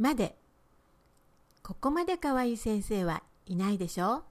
まで。ここまで可愛い先生はいないでしょ